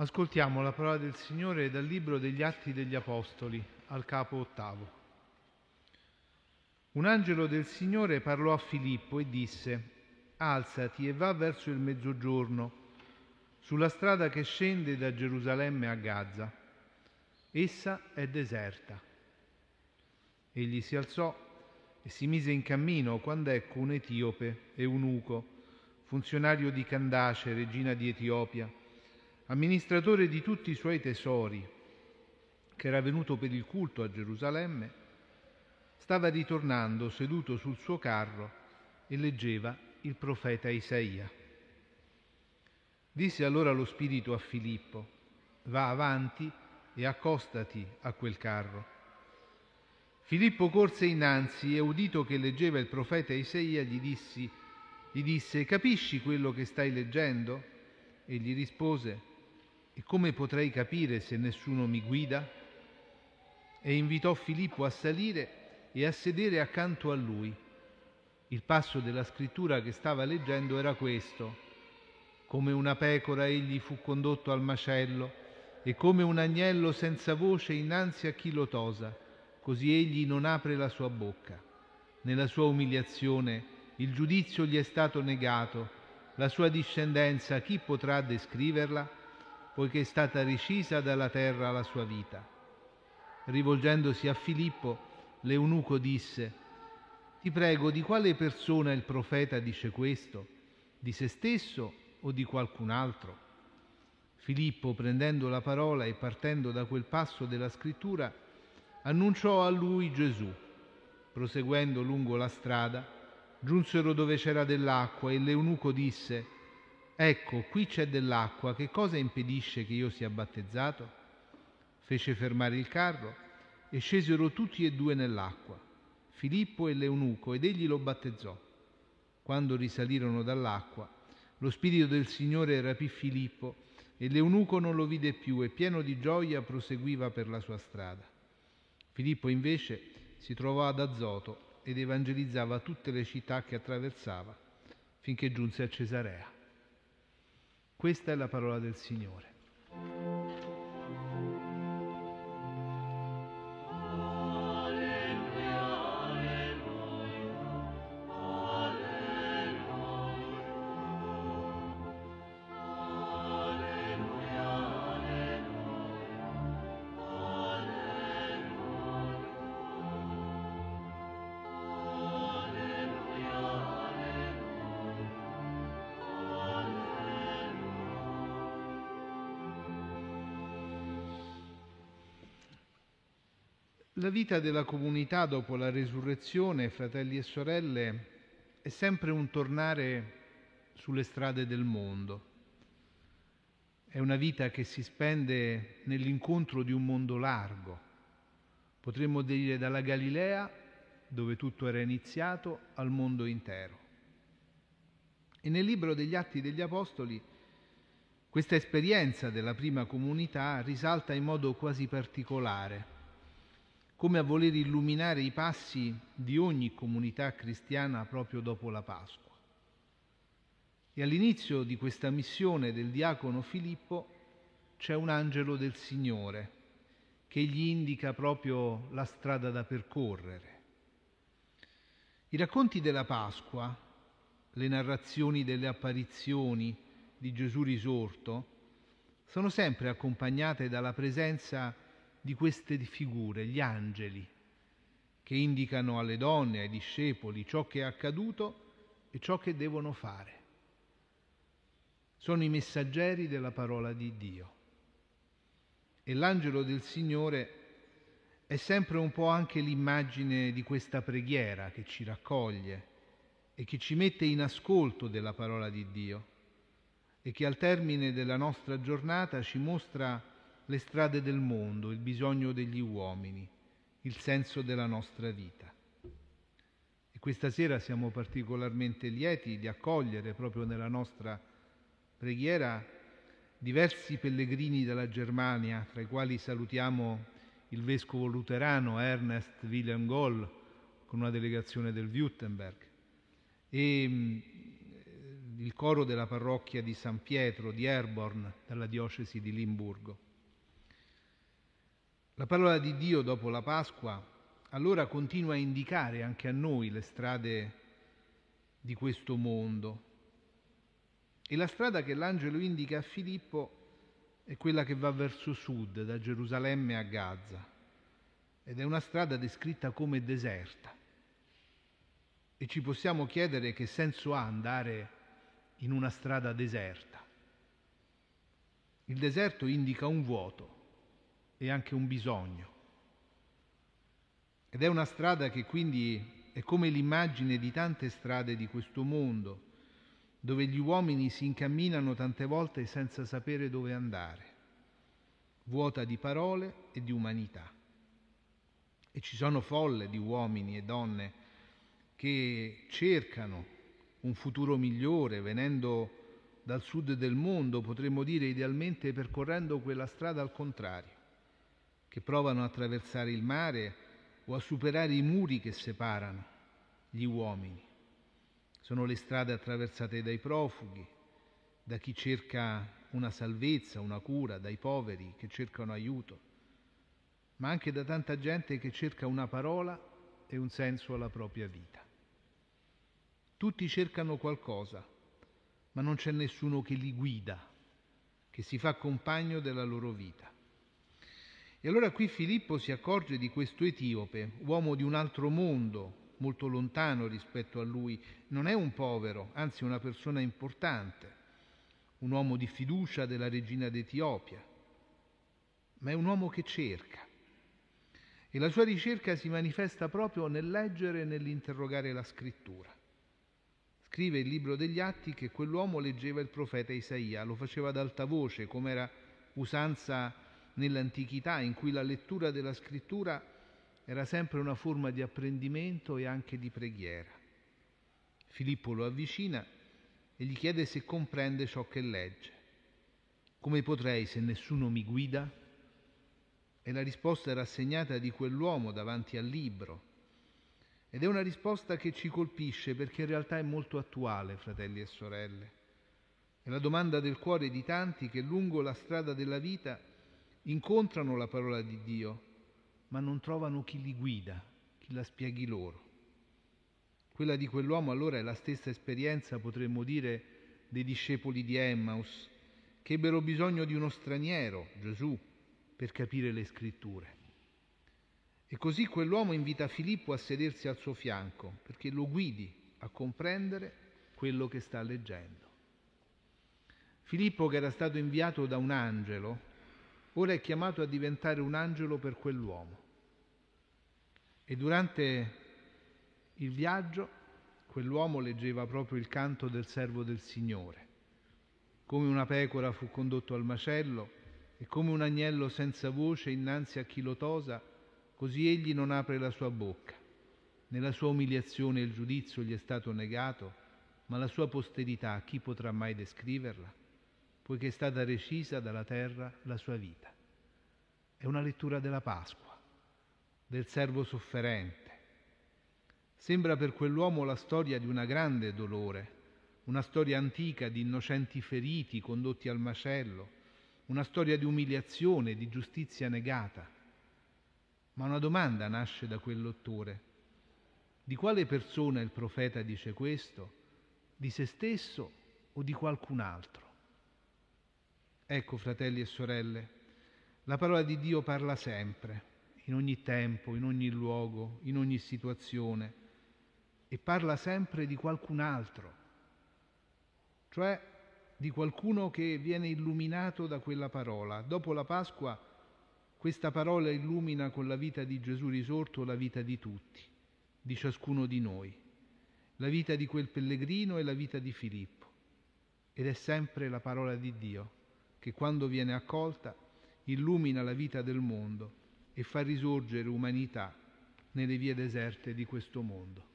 Ascoltiamo la parola del Signore dal Libro degli Atti degli Apostoli, al capo ottavo. Un angelo del Signore parlò a Filippo e disse, Alzati e va verso il mezzogiorno, sulla strada che scende da Gerusalemme a Gaza. Essa è deserta. Egli si alzò e si mise in cammino quando ecco un etiope, eunuco, funzionario di Candace, regina di Etiopia, amministratore di tutti i suoi tesori, che era venuto per il culto a Gerusalemme, stava ritornando seduto sul suo carro e leggeva il profeta Isaia. Disse allora lo Spirito a Filippo, va avanti e accostati a quel carro. Filippo corse innanzi e udito che leggeva il profeta Isaia gli, dissi, gli disse, capisci quello che stai leggendo? E gli rispose, e come potrei capire se nessuno mi guida? E invitò Filippo a salire e a sedere accanto a lui. Il passo della scrittura che stava leggendo era questo. Come una pecora egli fu condotto al macello e come un agnello senza voce innanzi a chi lo tosa, così egli non apre la sua bocca. Nella sua umiliazione il giudizio gli è stato negato, la sua discendenza chi potrà descriverla? Poiché è stata recisa dalla terra la sua vita. Rivolgendosi a Filippo, l'eunuco disse, Ti prego, di quale persona il profeta dice questo? Di se stesso o di qualcun altro? Filippo, prendendo la parola e partendo da quel passo della scrittura, annunciò a lui Gesù. Proseguendo lungo la strada, giunsero dove c'era dell'acqua e l'eunuco disse, Ecco, qui c'è dell'acqua, che cosa impedisce che io sia battezzato? Fece fermare il carro e scesero tutti e due nell'acqua, Filippo e l'eunuco, ed egli lo battezzò. Quando risalirono dall'acqua, lo Spirito del Signore rapì Filippo e l'eunuco non lo vide più e pieno di gioia proseguiva per la sua strada. Filippo invece si trovò ad Azoto ed evangelizzava tutte le città che attraversava finché giunse a Cesarea. Questa è la parola del Signore. La vita della comunità dopo la resurrezione, fratelli e sorelle, è sempre un tornare sulle strade del mondo. È una vita che si spende nell'incontro di un mondo largo. Potremmo dire dalla Galilea, dove tutto era iniziato, al mondo intero. E nel libro degli Atti degli Apostoli questa esperienza della prima comunità risalta in modo quasi particolare come a voler illuminare i passi di ogni comunità cristiana proprio dopo la Pasqua. E all'inizio di questa missione del diacono Filippo c'è un angelo del Signore che gli indica proprio la strada da percorrere. I racconti della Pasqua, le narrazioni delle apparizioni di Gesù risorto, sono sempre accompagnate dalla presenza di queste figure, gli angeli, che indicano alle donne, ai discepoli ciò che è accaduto e ciò che devono fare. Sono i messaggeri della parola di Dio. E l'angelo del Signore è sempre un po' anche l'immagine di questa preghiera che ci raccoglie e che ci mette in ascolto della parola di Dio e che al termine della nostra giornata ci mostra le strade del mondo, il bisogno degli uomini, il senso della nostra vita. E questa sera siamo particolarmente lieti di accogliere proprio nella nostra preghiera diversi pellegrini dalla Germania, tra i quali salutiamo il vescovo luterano Ernest Wilhelm Goll con una delegazione del Württemberg e il coro della parrocchia di San Pietro di Herborn, dalla diocesi di Limburgo. La parola di Dio dopo la Pasqua allora continua a indicare anche a noi le strade di questo mondo. E la strada che l'angelo indica a Filippo è quella che va verso sud, da Gerusalemme a Gaza, ed è una strada descritta come deserta. E ci possiamo chiedere che senso ha andare in una strada deserta. Il deserto indica un vuoto e anche un bisogno. Ed è una strada che quindi è come l'immagine di tante strade di questo mondo, dove gli uomini si incamminano tante volte senza sapere dove andare, vuota di parole e di umanità. E ci sono folle di uomini e donne che cercano un futuro migliore venendo dal sud del mondo, potremmo dire idealmente percorrendo quella strada al contrario, che provano a attraversare il mare o a superare i muri che separano gli uomini. Sono le strade attraversate dai profughi, da chi cerca una salvezza, una cura, dai poveri che cercano aiuto, ma anche da tanta gente che cerca una parola e un senso alla propria vita. Tutti cercano qualcosa, ma non c'è nessuno che li guida, che si fa compagno della loro vita. E allora qui Filippo si accorge di questo etiope, uomo di un altro mondo, molto lontano rispetto a lui. Non è un povero, anzi una persona importante, un uomo di fiducia della regina d'Etiopia, ma è un uomo che cerca. E la sua ricerca si manifesta proprio nel leggere e nell'interrogare la scrittura. Scrive il libro degli Atti che quell'uomo leggeva il profeta Isaia, lo faceva ad alta voce, come era usanza nell'antichità in cui la lettura della scrittura era sempre una forma di apprendimento e anche di preghiera. Filippo lo avvicina e gli chiede se comprende ciò che legge. Come potrei se nessuno mi guida? E la risposta rassegnata di quell'uomo davanti al libro. Ed è una risposta che ci colpisce perché in realtà è molto attuale, fratelli e sorelle. È la domanda del cuore di tanti che lungo la strada della vita incontrano la parola di Dio, ma non trovano chi li guida, chi la spieghi loro. Quella di quell'uomo allora è la stessa esperienza, potremmo dire, dei discepoli di Emmaus, che ebbero bisogno di uno straniero, Gesù, per capire le scritture. E così quell'uomo invita Filippo a sedersi al suo fianco, perché lo guidi a comprendere quello che sta leggendo. Filippo, che era stato inviato da un angelo, ora è chiamato a diventare un angelo per quell'uomo. E durante il viaggio quell'uomo leggeva proprio il canto del servo del Signore. Come una pecora fu condotto al macello e come un agnello senza voce innanzi a chi lo tosa, così egli non apre la sua bocca. Nella sua umiliazione il giudizio gli è stato negato, ma la sua posterità chi potrà mai descriverla? Poiché è stata recisa dalla terra la sua vita. È una lettura della Pasqua, del servo sofferente. Sembra per quell'uomo la storia di una grande dolore, una storia antica di innocenti feriti condotti al macello, una storia di umiliazione, di giustizia negata. Ma una domanda nasce da quell'ottore. Di quale persona il profeta dice questo? Di se stesso o di qualcun altro? Ecco, fratelli e sorelle, la parola di Dio parla sempre, in ogni tempo, in ogni luogo, in ogni situazione, e parla sempre di qualcun altro, cioè di qualcuno che viene illuminato da quella parola. Dopo la Pasqua questa parola illumina con la vita di Gesù risorto la vita di tutti, di ciascuno di noi, la vita di quel pellegrino e la vita di Filippo. Ed è sempre la parola di Dio che quando viene accolta illumina la vita del mondo e fa risorgere umanità nelle vie deserte di questo mondo.